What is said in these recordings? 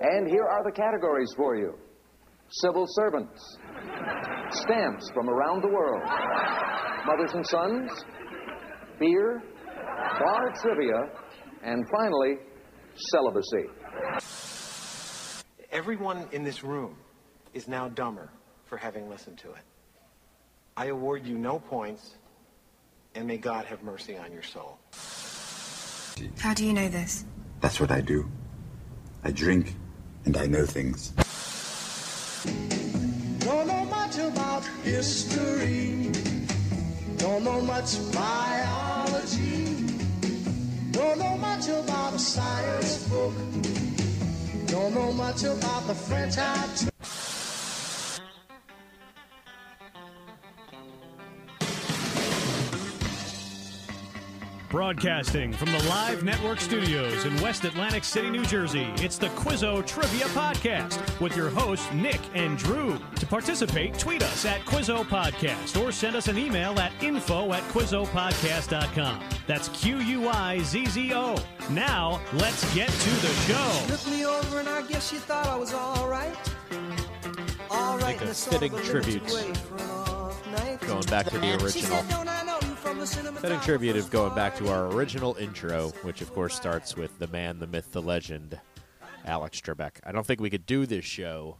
And here are the categories for you civil servants, stamps from around the world, mothers and sons, beer, bar trivia, and finally, celibacy. Everyone in this room is now dumber for having listened to it. I award you no points, and may God have mercy on your soul. How do you know this? That's what I do. I drink and I know things. Don't know much about history. Don't know much biology. Don't know much about a science book. Don't know much about the French I took. Broadcasting from the Live Network studios in West Atlantic City, New Jersey, it's the Quizzo Trivia Podcast with your hosts, Nick and Drew. To participate, tweet us at Quizzo Podcast or send us an email at info at QuizzoPodcast.com. That's Q U I Z Z O. Now, let's get to the show. Look me over and I guess you thought I was alright. Alright, Like a in of fitting tribute. lunatic way for an off night. Going back to the She original. Said, "Don't I know you from the Fitting tribute of going back to our original intro, which of course starts with the man, the myth, the legend, Alex Trebek. I don't think we could do this show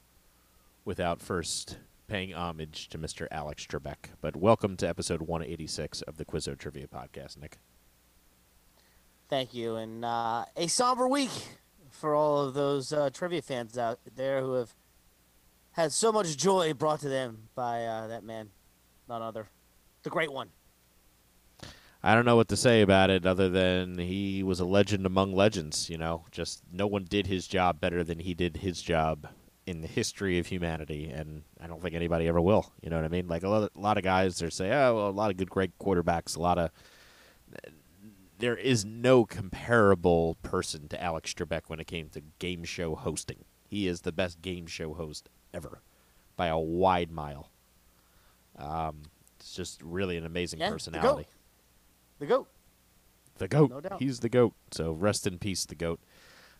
without first paying homage to Mr. Alex Trebek. But welcome to episode 186 of the Quizzo Trivia Podcast, Nick. Thank you, and uh, a somber week for all of those uh, trivia fans out there who have had so much joy brought to them by uh, that man, none other, the great one. I don't know what to say about it other than he was a legend among legends, you know. Just no one did his job better than he did his job in the history of humanity, and I don't think anybody ever will. You know what I mean? Like a lot, a lot of guys, they say, "Oh, well, a lot of good, great quarterbacks, a lot of." There is no comparable person to Alex Trebek when it came to game show hosting. He is the best game show host ever, by a wide mile. Um, it's just really an amazing Yeah, personality. The goat. The goat. No doubt. He's the goat. So rest in peace, the goat.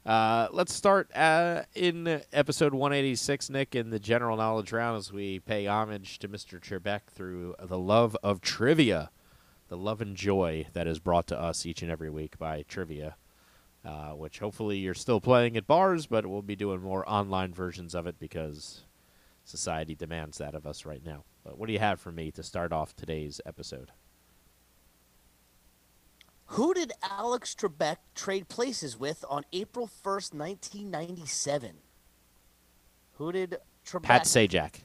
Uh, let's start uh, in episode 186, Nick, in the general knowledge round as we pay homage to Mr. Trebek through the love of trivia, the love and joy that is brought to us each and every week by trivia, uh, which hopefully you're still playing at bars, but we'll be doing more online versions of it because society demands that of us right now. But what do you have for me to start off today's episode? Who did Alex Trebek trade places with on April 1st, 1997? Who did Trebek? Pat Sajak.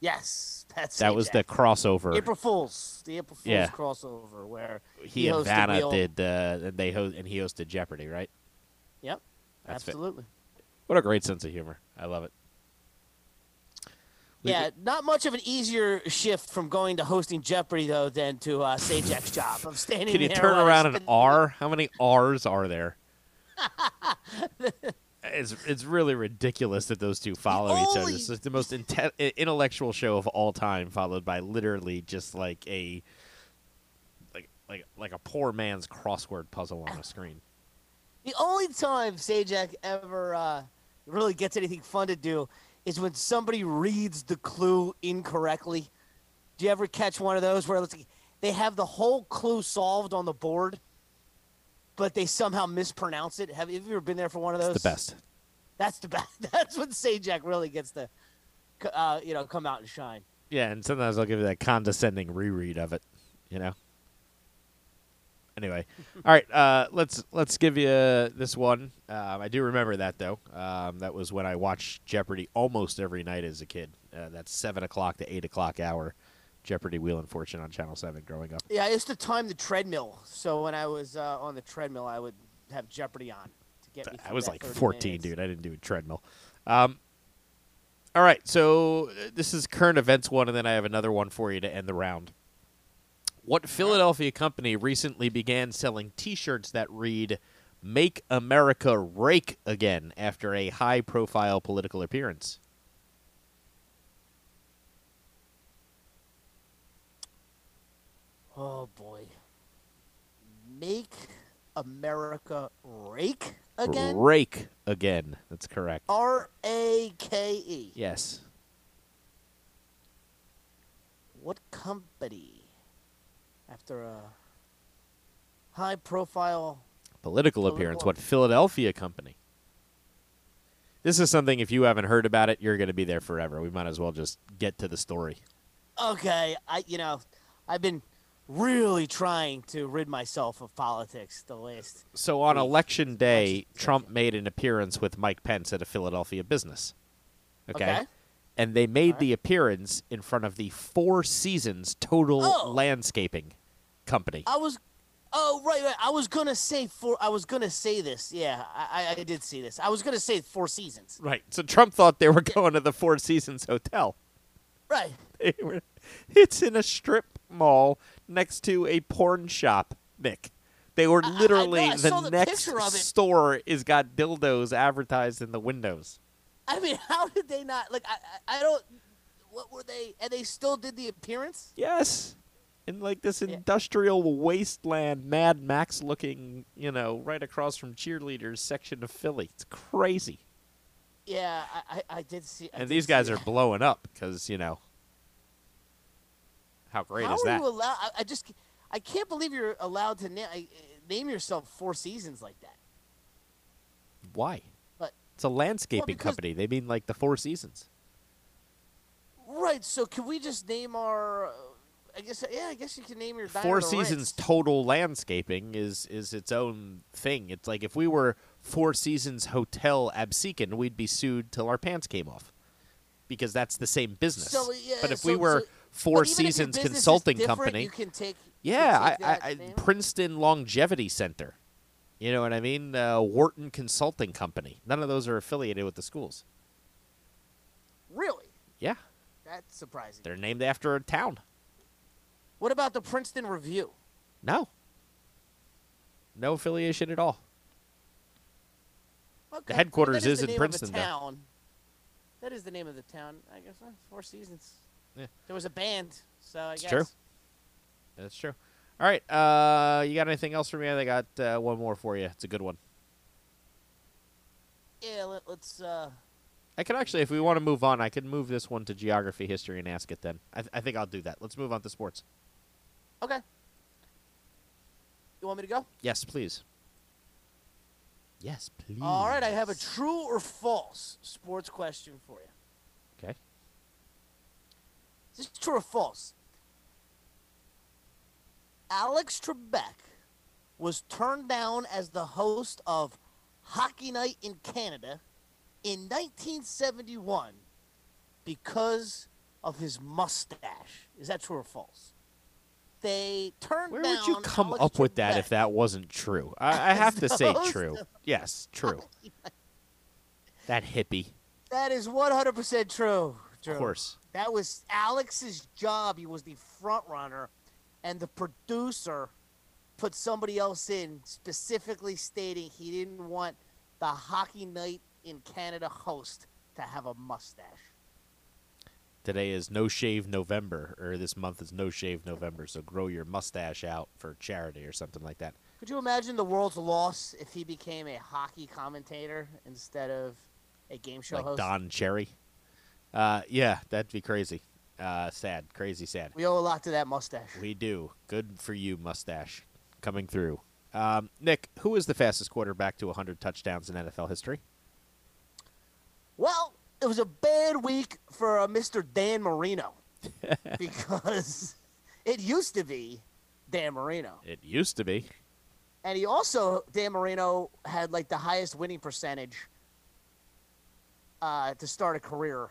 Yes, Pat That was the crossover. April Fools, the April Fools Yeah. crossover where he, and hosted Vanna the did, uh, and they ho- and he hosted Jeopardy, right? Yep, That's fit. absolutely. What a great sense of humor! I love it. Yeah, not much of an easier shift from going to hosting Jeopardy though than to uh, Sajak's job of standing Can you turn around an R? How many R's are there? it's it's really ridiculous that those two follow each other. It's like the most inte- intellectual show of all time, followed by literally just like a like like like a poor man's crossword puzzle on a screen. The only time Sajak ever uh, really gets anything fun to do is when somebody reads the clue incorrectly. Do you ever catch one of those where like they have the whole clue solved on the board, but they somehow mispronounce it? Have, have you ever been there for one of those? It's the best. That's the best. That's when Sajak really gets to, uh, you know, come out and shine. Yeah, and sometimes I'll give you that condescending reread of it, you know. Anyway, all right, uh, let's let's give you this one. Um, I do remember that though. Um, that was when I watched Jeopardy almost every night as a kid. Uh, that seven o'clock to eight o'clock hour, Jeopardy Wheel and Fortune on Channel Seven. Growing up, Yeah, it's the time the treadmill. So when I was uh, on the treadmill, I would have Jeopardy on to get me. I was like fourteen, minutes. dude. I didn't do a treadmill. Um, all right, so uh, this is current events one, and then I have another one for you to end the round. What Philadelphia company recently began selling T-shirts that read "Make America Rake Again" after a high-profile political appearance? Oh boy. Make America Rake again? Rake again. That's correct. R A K E. Yes. What company? After a high profile. Political Political- appearance. What Philadelphia company? This is something. If you haven't heard about it, you're going to be there forever. We might as well just get to the story. Okay, I you know, I've been really trying to rid myself of politics the last. So on Week. election day, Trump made an appearance with Mike Pence at a Philadelphia business. Okay. Okay. And they made the appearance in front of the Four Seasons Total Oh. Landscaping Company. I was, oh right, right. I was gonna say four. I was gonna say this. Yeah, I, I, I did see this. I was gonna say Four Seasons. Right. So Trump thought they were going to the Four Seasons Hotel. Right. They were, it's in a strip mall next to a porn shop, Nick. They were I- I know, literally I the the next picture of it. store is got dildos advertised in the windows. I mean, how did they not like? I, I, I don't. What were they? And they still did the appearance. Yes. In like this Yeah. industrial wasteland, Mad Max looking, you know, right across from cheerleaders section of Philly. It's crazy. Yeah, I, I, I did see. I and did these guys are that. blowing up because, you know, how great How is are that? you allowed? I, I just, I can't believe you're allowed to na- name yourself Four Seasons like that. Why? But It's a landscaping because- company. They mean like the Four Seasons. right, so can we just name our? I guess yeah, I guess you can name your Four Seasons. Total Landscaping is is its own thing. It's like if we were Four Seasons Hotel Absecon, we'd be sued till our pants came off. Because that's the same business. So, yeah, but if so- we were so- Four but even if your Seasons Consulting Company, You can take. yeah, can take I, I. Princeton Longevity Center. You know what I mean? Uh, Wharton Consulting Company. None of those are affiliated with the schools. Really, Yeah, that's surprising. they're named after a town. What about the Princeton Review? No, no affiliation at all. Okay. headquarters is the in Princeton, though. town. That is the name of the town. I guess Four Seasons. Yeah. There was a band, so I It's guess. true. That's true. All right, uh, you got anything else for me? I got uh, one more for you. It's a good one. Yeah, let, let's. Uh, I could actually, if we want to move on, I could move this one to geography, history, and ask it. Then I, th- I think I'll do that. Let's move on to sports. Okay. You want me to go? Yes, please. Yes, please. All right, I have a true or false sports question for you. Okay. Is this true or false? Alex Trebek was turned down as the host of Hockey Night in Canada in 1971 because of his mustache. Is that true or false? They turned Where would you come up with that if that wasn't true? I, I have to say true. Yes, true. Oh, that hippie, That is 100% true. Drew. of course. That was Alex's job. He was the front runner, and the producer put somebody else in, specifically stating he didn't want the Hockey Night in Canada host to have a mustache. Today is No Shave November, or this month is No Shave November. So grow your mustache out for charity or something like that. Could you imagine the world's loss if he became a hockey commentator instead of a game show like host? Don Cherry. Uh, yeah, that'd be crazy. Uh, sad, crazy, sad. We owe a lot to that mustache. We do. Good for you, mustache, coming through. Um, Nick, who is the fastest quarterback to 100 touchdowns in NFL history? Well, it was a bad week for uh, Mr. Dan Marino because it used to be Dan Marino. It used to be. And he also, Dan Marino, had like the highest winning percentage uh, to start a career.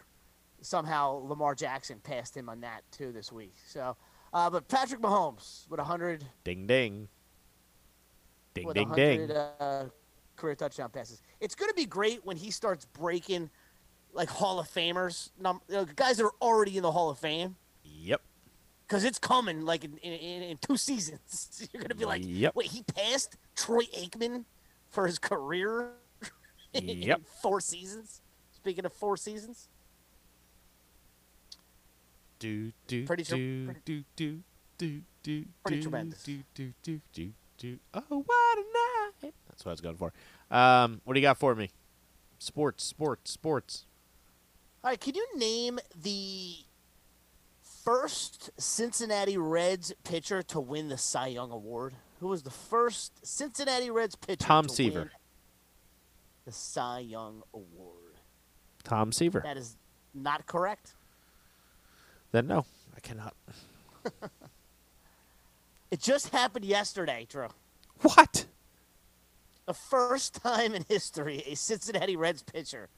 Somehow Lamar Jackson passed him on that too this week. So, uh, but Patrick Mahomes with 100, Ding, ding. Ding, ding, 100 ding. Uh, career touchdown passes. It's going to be great when he starts breaking like Hall of Famers, num- you know, guys that are already in the Hall of Fame. Yep. Because it's coming like in, in, in, two seasons. You're going to be like, Yep. wait, he passed Troy Aikman for his career in Yep. four seasons? Speaking of four seasons, Do, do, Pretty do, do, do, do, do, pretty do, tremendous. Do, do, do, do, do. Oh, what a night! That's what I was going for. Um, what do you got for me? Sports, sports, sports. All right, can you name the first Cincinnati Reds pitcher to win the Cy Young Award? Who was the first Cincinnati Reds pitcher Tom to Seaver. win the Cy Young Award? Tom Seaver. That is not correct. Then no, I cannot. It just happened yesterday, Drew. What? The first time in history a Cincinnati Reds pitcher,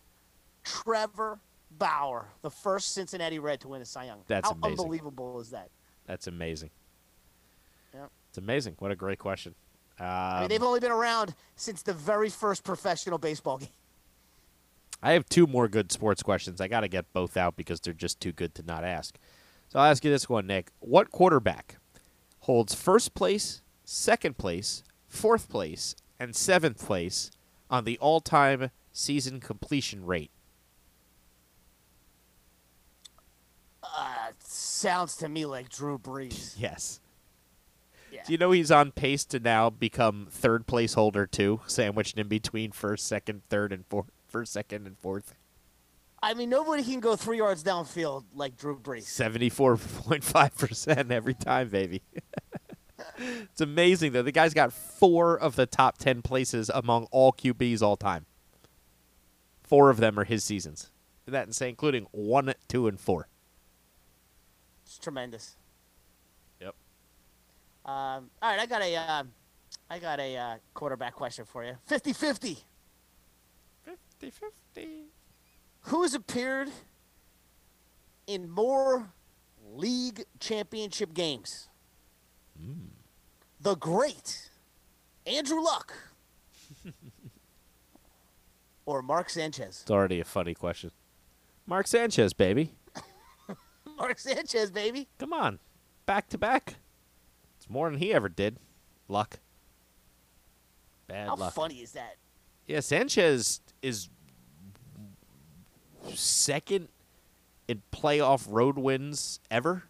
Trevor Bauer, the first Cincinnati Red to win a Cy Young. That's How amazing. unbelievable is that? That's amazing. Yeah. It's amazing. What a great question. Um, I mean, they've only been around since the very first professional baseball game. I have two more good sports questions. I got to get both out because they're just too good to not ask. So I'll ask you this one, Nick. What quarterback holds first place, second place, fourth place, and seventh place on the all time season completion rate? Uh, sounds to me like Drew Brees. Yes. Yeah. Do you know he's on pace to now become third place holder too, sandwiched in between first, second, third, and fourth? First, second, and fourth. I mean, nobody can go three yards downfield like Drew Brees. Seventy-four point five percent every time, baby. it's amazing though. The guy's got four of the top ten places among all QBs all time. Four of them are his seasons. Isn't that insane? Including one, two, and four. It's tremendous. Yep. Um, all right, I got a, uh, I got a uh, quarterback question for you. 50-50. 50-50. Who has appeared in more league championship games? The great Andrew Luck or Mark Sanchez? It's already a funny question. Mark Sanchez, baby. Mark Sanchez, baby. Come on. Back to back. It's more than he ever did. Luck. Bad How luck. funny is that? Yeah, Sanchez is second in playoff road wins ever.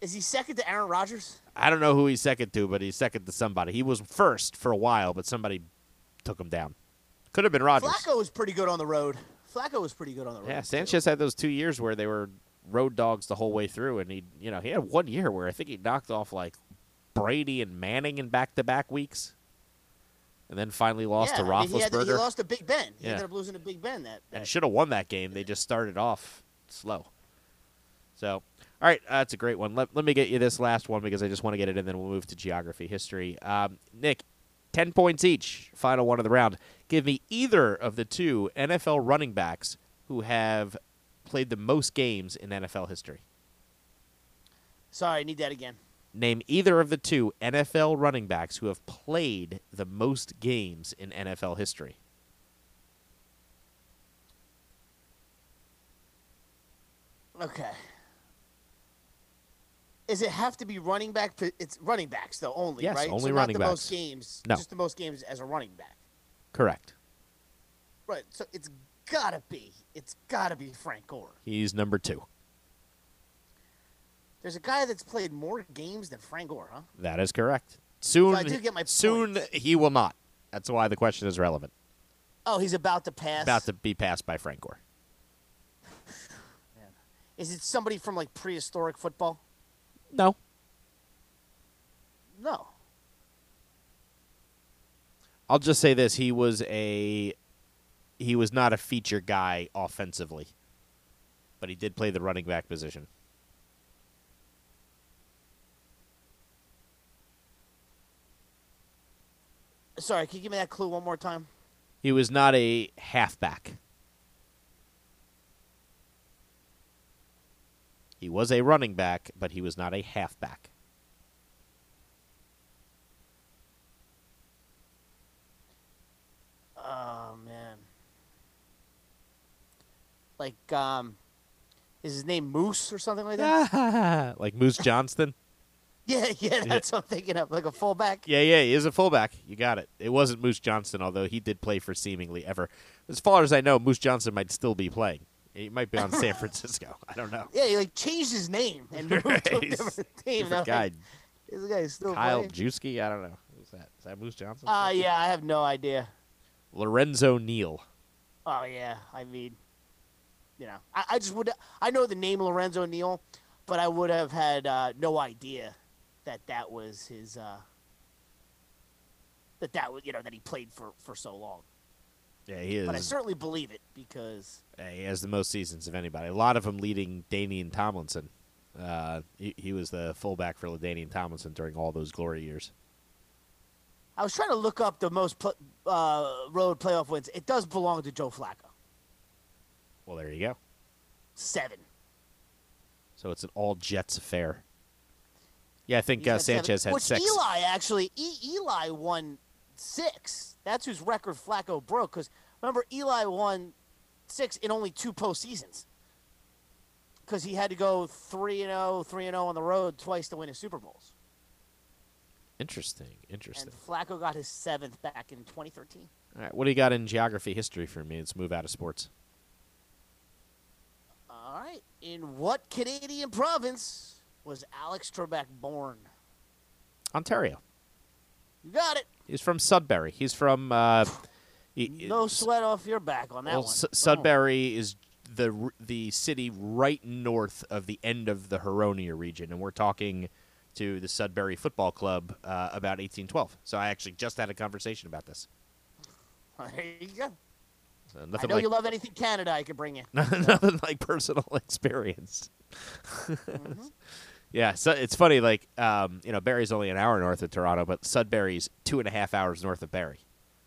Is he second to Aaron Rodgers? I don't know who he's second to, but he's second to somebody. He was first for a while, but somebody took him down. Could have been Rodgers. Flacco was pretty good on the road. Flacco was pretty good on the road. Yeah, too. Sanchez had those two years where they were road dogs the whole way through, and he, you know, he had one year where I think he knocked off like Brady and Manning in back-to-back weeks, and then finally lost yeah, to I mean, he, to- Roethlisberger. he lost to Big Ben. He Yeah. ended up losing to Big Ben. That, that and should have won that game. They just started off slow. So, all right, uh, that's a great one. Let, let me get you this last one because I just want to get it and then we'll move to geography, history. Um, Nick, 10 points each, final one of the round. Give me either of the two NFL running backs who have played the most games in NFL history. Sorry, I need that again. Name either of the two NFL running backs who have played the most games in NFL history. Okay. Does it have to be running back? It's running backs though only, Yes, right? only so not running the most backs. games. No. Just the most games as a running back. Correct. Right. So it's gotta be. It's gotta be Frank Gore. He's number two. There's a guy that's played more games than Frank Gore, huh? That is correct. Soon, So I do get my soon point. he will not. That's why the question is relevant. Oh, he's about to pass. About to be passed by Frank Gore. Is it somebody from like prehistoric football? No. No. I'll just say this: he was a he was not a feature guy offensively, but he did play the running back position. Sorry, can you give me that clue one more time? He was not a halfback. He was a running back, but he was not a halfback. Oh man. Like um is his name Moose or something like that? like Moose Johnston. yeah, yeah, that's what I'm thinking of. Like a fullback. Yeah, yeah, he is a fullback. You got it. It wasn't Moose Johnston, although he did play for seemingly ever. As far as I know, Moose Johnston might still be playing. He might be on San Francisco. I don't know. Yeah, he like changed his name and moved to a different team. different guy. like, Is the guy still Kyle playing? Juszczyk. I don't know. Who's that? Is that Moose Johnson? Uh, yeah, I have no idea. Lorenzo Neal. Oh yeah, I mean, you know, I, I just would. I know the name Lorenzo Neal, but I would have had uh, no idea that that was his. Uh, that that was you know that he played for for so long. Yeah, he is. But I certainly believe it because Yeah, he has the most seasons of anybody. A lot of them leading Danian Tomlinson. Uh, he, he was the fullback for Danian Tomlinson during all those glory years. I was trying to look up the most pl- uh, road playoff wins. It does belong to Joe Flacco. Well, there you go. Seven. So it's an all Jets affair. Yeah, I think uh, seven. Sanchez had Which six. Eli actually, e- Eli won six. That's whose record Flacco broke. Because remember, Eli won six in only two postseasons. Because he had to go three and 0, 3 and zero on the road twice to win his Super Bowls. Interesting, And interesting. Flacco got his seventh back in 2013. All right, what do you got in geography history for me? Let's move out of sports. All right. In what Canadian province was Alex Trebek born? Ontario. You got it. He's from Sudbury. He's from. Uh, he- No sweat off your back on that well, one. S-. Sudbury is the the city right north of the end of the Huronia region, and we're talking to the Sudbury Football Club uh, about 1812. So I actually just had a conversation about this. There you go. So I know like you love anything Canada I could bring you. nothing like personal experience. Mm-hmm. Yeah, so it's funny. Like, um, you know, Barrie's only an hour north of Toronto, but Sudbury's two and a half hours north of Barry.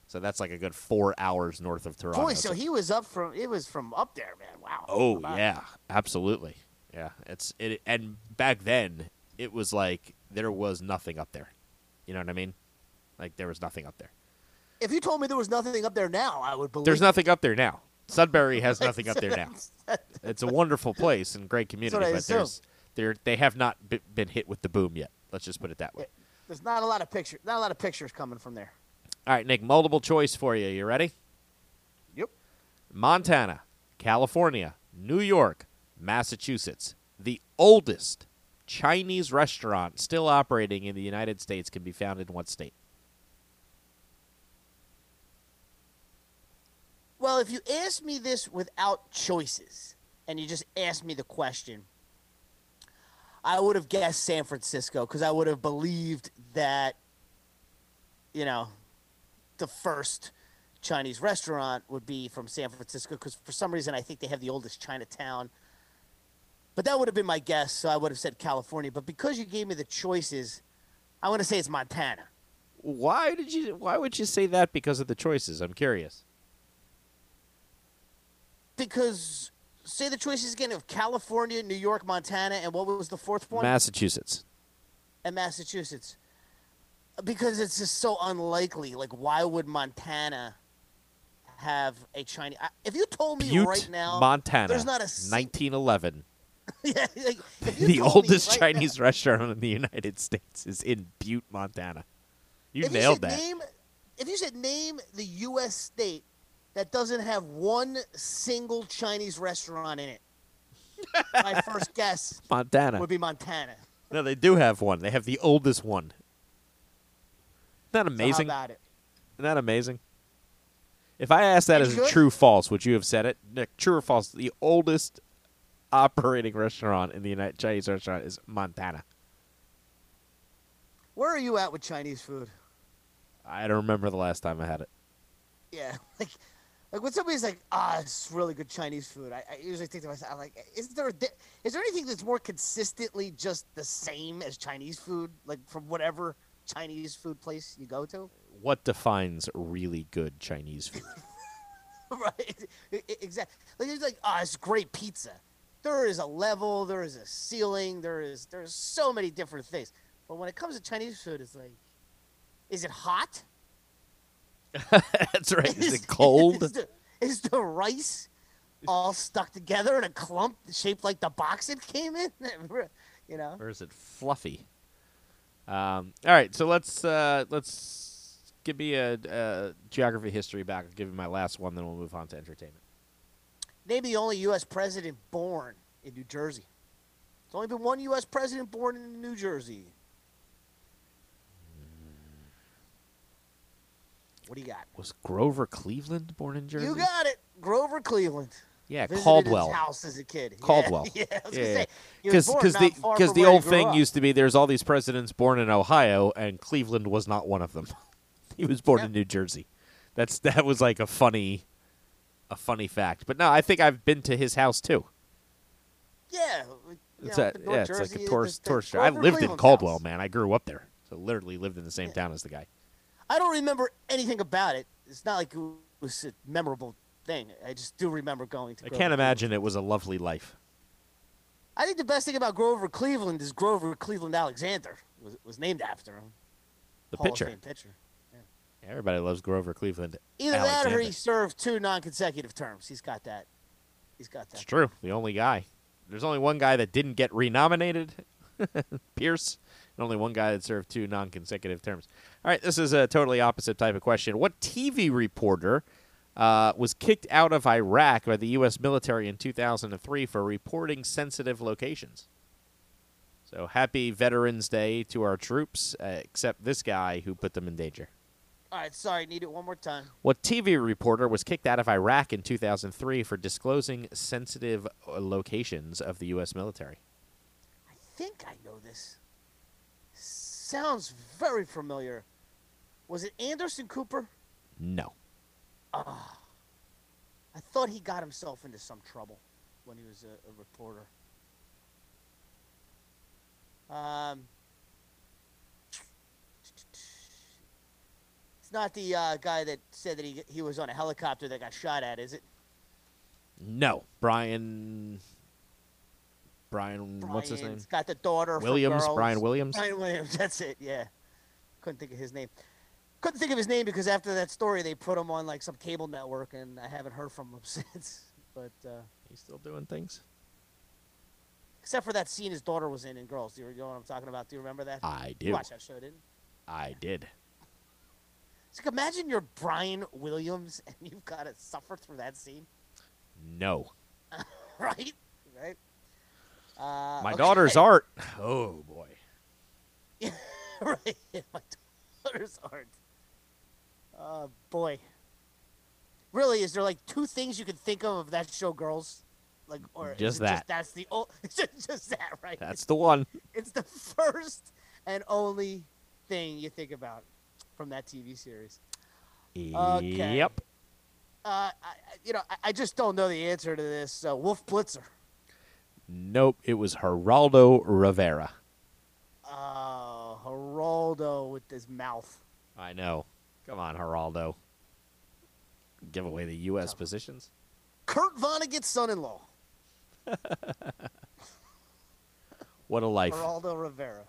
So that's like a good four hours north of Toronto. Boy, so he was up from it was from up there, man. Wow. Oh yeah, absolutely. Yeah, it's it. And back then, it was like there was nothing up there. You know what I mean? Like there was nothing up there. If you told me there was nothing up there now, I would believe. There's nothing up there now. Sudbury has nothing up there now. It's a wonderful place and great community, but assume. there's there they have not b- been hit with the boom yet. Let's just put it that way. There's not a lot of pictures. Not a lot of pictures coming from there. All right, Nick, multiple choice for you. You ready? Yep. Montana, California, New York, Massachusetts. The oldest Chinese restaurant still operating in the United States can be found in what state? Well, if you asked me this without choices, and you just asked me the question, I would have guessed San Francisco because I would have believed that, you know, the first Chinese restaurant would be from San Francisco because for some reason I think they have the oldest Chinatown. But that would have been my guess, so I would have said California. But because you gave me the choices, I want to say it's Montana. Why did you why would you say that because of the choices? I'm curious. Because say the choices again of California, New York, Montana, and what was the fourth one? Massachusetts. and Massachusetts. Because it's just so unlikely. Like, why would Montana have a Chinese? If you told me Butte, right now, Montana. there's not a 1911. yeah, like, The oldest right now- Chinese restaurant in the United States is in Butte, Montana. You if nailed you that. Name, if you said name the U.S. state that doesn't have one single Chinese restaurant in it, my first guess Montana. would be Montana. No, they do have one. They have the oldest one. Isn't that So how amazing? about it? Isn't that amazing? If I asked that It's as a true false, would you have said it? Nick, true or false? The oldest operating restaurant in the United Chinese restaurant is Montana. Where are you at with Chinese food? I don't remember the last time I had it. Yeah, like, like when somebody's like, "Ah, it's really good Chinese food," I, I usually think to myself, I'm like, "Is there a di- is there anything that's more consistently just the same as Chinese food, like from whatever Chinese food place you go to?" What defines really good Chinese food? right? Exactly. Like it's like, "Ah, it's great pizza." There is a level, there is a ceiling, there is there's so many different things. But when it comes to Chinese food, it's like, is it hot? That's right. Is it cold? Is the, is the rice all stuck together in a clump shaped like the box it came in? you know? or is it fluffy? Um, all right, so let's uh, let's give me a, a geography history back. I'll give you my last one, then we'll move on to entertainment. Name the only U.S. president born in New Jersey. There's only been one U.S. president born in New Jersey. What do you got? Was Grover Cleveland born in Jersey? You got it. Grover Cleveland. yeah, Visited Caldwell. His house as a kid. Yeah, Caldwell. Yeah, Yeah, gonna yeah. say he was born because the because the old thing up. used to be there's all these presidents born in Ohio and Cleveland was not one of them. he was born in New Jersey. That's that was like a funny a funny fact. But no, I think I've been to his house too. Yeah. It's know, a, up in North yeah, it's like a tourist tourist. I lived in Caldwell, house. man. I grew up there, so literally lived in the same town as the guy. I don't remember anything about it. It's not like it was a memorable thing. I just do remember going to. I Grover can't imagine it was a lovely life. I think the best thing about Grover Cleveland is Grover Cleveland Alexander was, was named after him. The Hall pitcher. Pitcher. Everybody loves Grover Cleveland. Either that or he served two non-consecutive terms. He's got that. He's got that. It's true. The only guy. There's only one guy that didn't get renominated, Pierce, and only one guy that served two non-consecutive terms. All right, this is a totally opposite type of question. What TV reporter uh, was kicked out of Iraq by the U.S. military in 2003 for reporting sensitive locations? So happy Veterans Day to our troops, uh, except this guy who put them in danger. All right, sorry, need it one more time. What TV reporter was kicked out of Iraq in 2003 for disclosing sensitive uh, locations of the U.S. military? I think I know this. Sounds very familiar. Was it Anderson Cooper? No. I thought he got himself into some trouble when he was a, a reporter. Um, it's not the uh, guy that said that he he was on a helicopter that got shot at, is it? No. Brian. Brian, what's his name? Got the daughter. Williams? Brian Williams? Brian Williams. That's it. Yeah. Couldn't think of his name. Couldn't think of his name because after that story, they put him on like some cable network, and I haven't heard from him since. But uh, He's still doing things? except for that scene his daughter was in in Girls. Do you, know what I'm talking about? Do you remember that? I You do. watched that show, didn't? I did. It's like imagine you're Brian Williams and you've got to suffer through that scene, No. right? Right. Uh, My okay. daughter's art. Oh, boy. right. My daughter's art. Oh boy. Really, is there like two things you can think of of that show, girls? Like, or Just it that. that's the o- just, just that, right? That's the one. It's the first and only thing you think about from that TV series. Okay. Yep. Uh, I, I- you know, I, I just don't know the answer to this. Uh, Wolf Blitzer. Nope. It was Geraldo Rivera. Oh, Geraldo with his mouth. I know. Come on, Geraldo. Give away the U.S. positions. Kurt Vonnegut's son-in-law, What a life. Geraldo Rivera.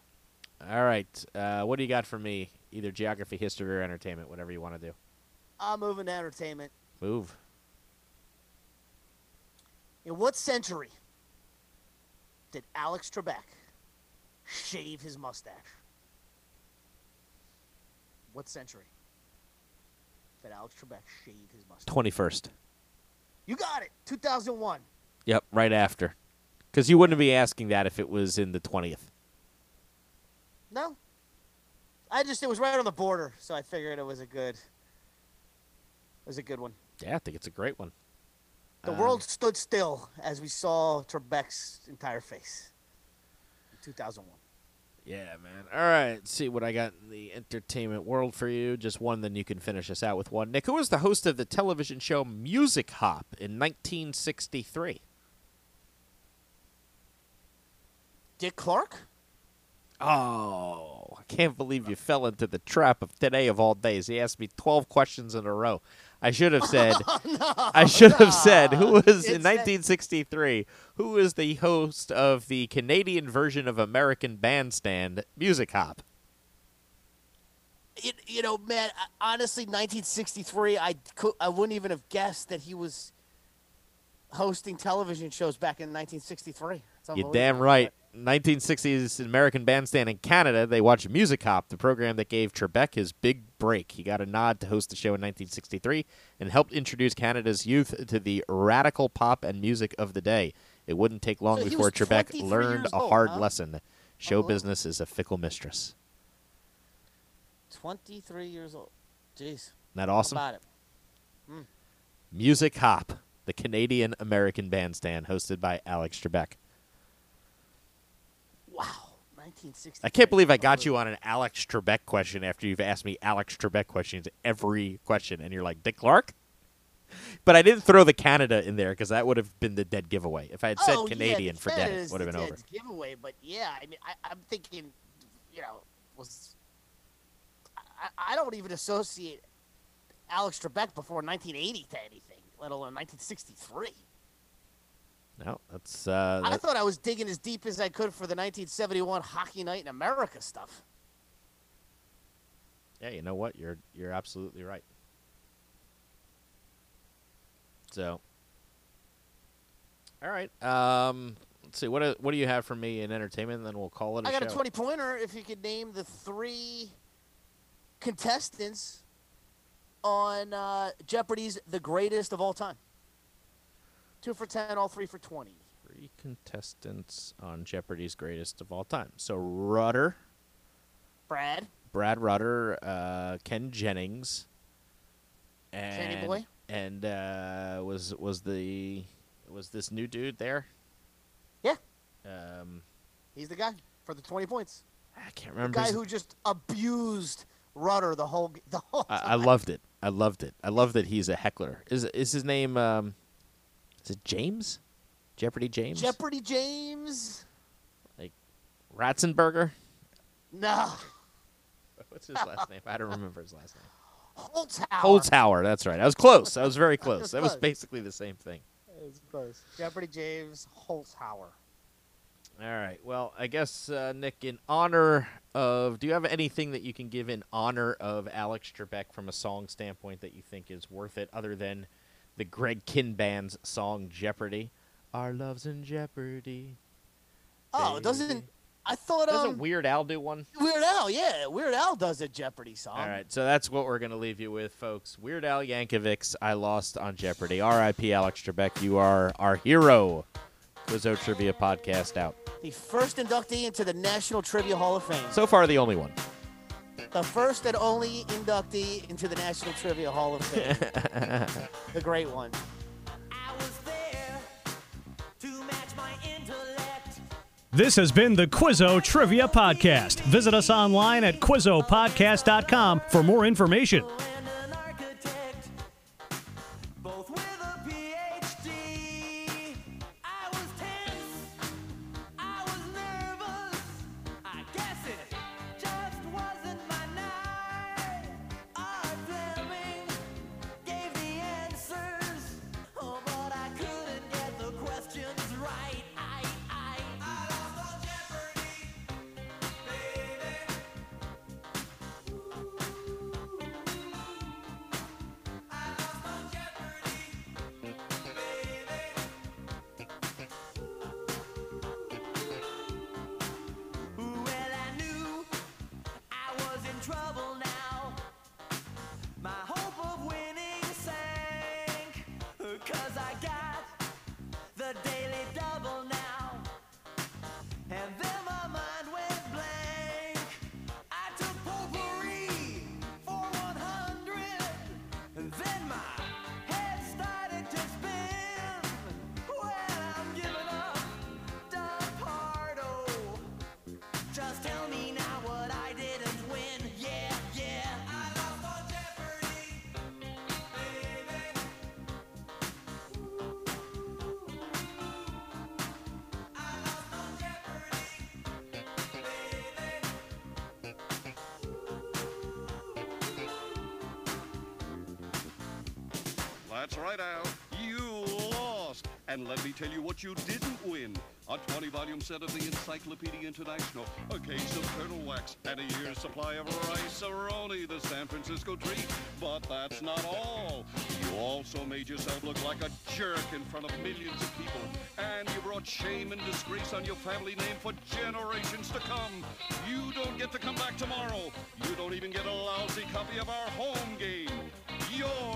All right. Uh, what do you got for me? Either geography, history, or entertainment, whatever you want to do. I'm moving to entertainment. Move. In what century did Alex Trebek shave his mustache? What century did Alex Trebek shave his mustache? 21st. You got it. 2001. Yep, right after. Because you wouldn't be asking that if it was in the 20th. No. I just it was right on the border, so I figured it was a good it was a good one. Yeah, I think it's a great one. The Um, world stood still as we saw Trebek's entire face. In 2001. Yeah, man. All right, let's see what I got in the entertainment world for you. Just one, then you can finish us out with one. Nick, who was the host of the television show Music Hop in 1963? Dick Clark? Oh, I can't believe you fell into the trap of today of all days. He asked me 12 questions in a row. I should have said, oh, I should have said, who was in It's that- 1963, who was the host of the Canadian version of American Bandstand Music Hop? You, you know, man, honestly, 1963, I, cou- I wouldn't even have guessed that he was hosting television shows back in 1963. You're damn right. 1960s American Bandstand in Canada, they watched Music Hop, the program that gave Trebek his big break. He got a nod to host the show in 1963 and helped introduce Canada's youth to the radical pop and music of the day. It wouldn't take long So before Trebek learned years a hard huh? lesson. Show business is a fickle mistress. 23 years old. Jeez. Isn't that awesome? It? Hmm. Music Hop, the Canadian American bandstand hosted by Alex Trebek. Wow. 1960. I can't believe I got you on an Alex Trebek question after you've asked me Alex Trebek questions every question, and you're like Dick Clark. But I didn't throw the Canada in there because that would have been the dead giveaway. If I had said oh, Canadian, yeah, forget Canada it. Would have been over. Giveaway, but yeah, I mean, I, I'm thinking, you know, was I, I don't even associate Alex Trebek before 1980 to anything, let alone 1963. No, that's uh, I thought I was digging as deep as I could for the 1971 Hockey Night in America stuff. yeah. You know what? You're you're absolutely right. So, all right. Um, let's see. What do, what do you have for me in entertainment? And then we'll call it. a I got a 20 pointer if you could name the three contestants on uh, Jeopardy's The Greatest of All Time. Two for 10, all three for 20. Three contestants on Jeopardy's Greatest of All Time. So Rutter, Brad, Brad Rutter, uh, Ken Jennings, and Danny Boy? and uh, was was the was this new dude there? Yeah. Um, he's the guy for the 20 points. I can't remember. The guy who just abused Rutter the whole the whole I, I loved it. I loved it. I love that he's a heckler. Is is his name? Um, is it James? Jeopardy James? Jeopardy James. Like Ratzenberger? No. What's his last name? I don't remember his last name. Holzhauer. Holzhauer. That's right. I was close. I was very close. was That was close. basically the same thing. It was close. Jeopardy James Holzhauer. All right. Well, I guess uh, Nick, in honor of, do you have anything that you can give in honor of Alex Trebek from a song standpoint that you think is worth it, other than the Greg Kihn Band's song Jeopardy? Our love's in jeopardy. Oh, baby. doesn't I thought Doesn't um, Weird Al do one? Weird Al? Yeah, Weird Al does a Jeopardy song. All right, so that's what we're going to leave you with, folks. Weird Al Yankovic's I Lost on Jeopardy. R.I.P. Alex Trebek. You are our hero. Quizzo Trivia Podcast out. The first inductee into the National Trivia Hall of Fame. So far, the only one. The first and only inductee into the National Trivia Hall of Fame. the great one. This has been the Quizzo Trivia Podcast. Visit us online at QuizzoPodcast.com for more information. That's right, Al. You lost. And let me tell you what you didn't win. A 20-volume set of the Encyclopedia International, a case of turtle Wax, and a year's supply of rice-a-roni, the San Francisco treat. But that's not all. You also made yourself look like a jerk in front of millions of people. And you brought shame and disgrace on your family name for generations to come. You don't get to come back tomorrow. You don't even get a lousy copy of our home game. You're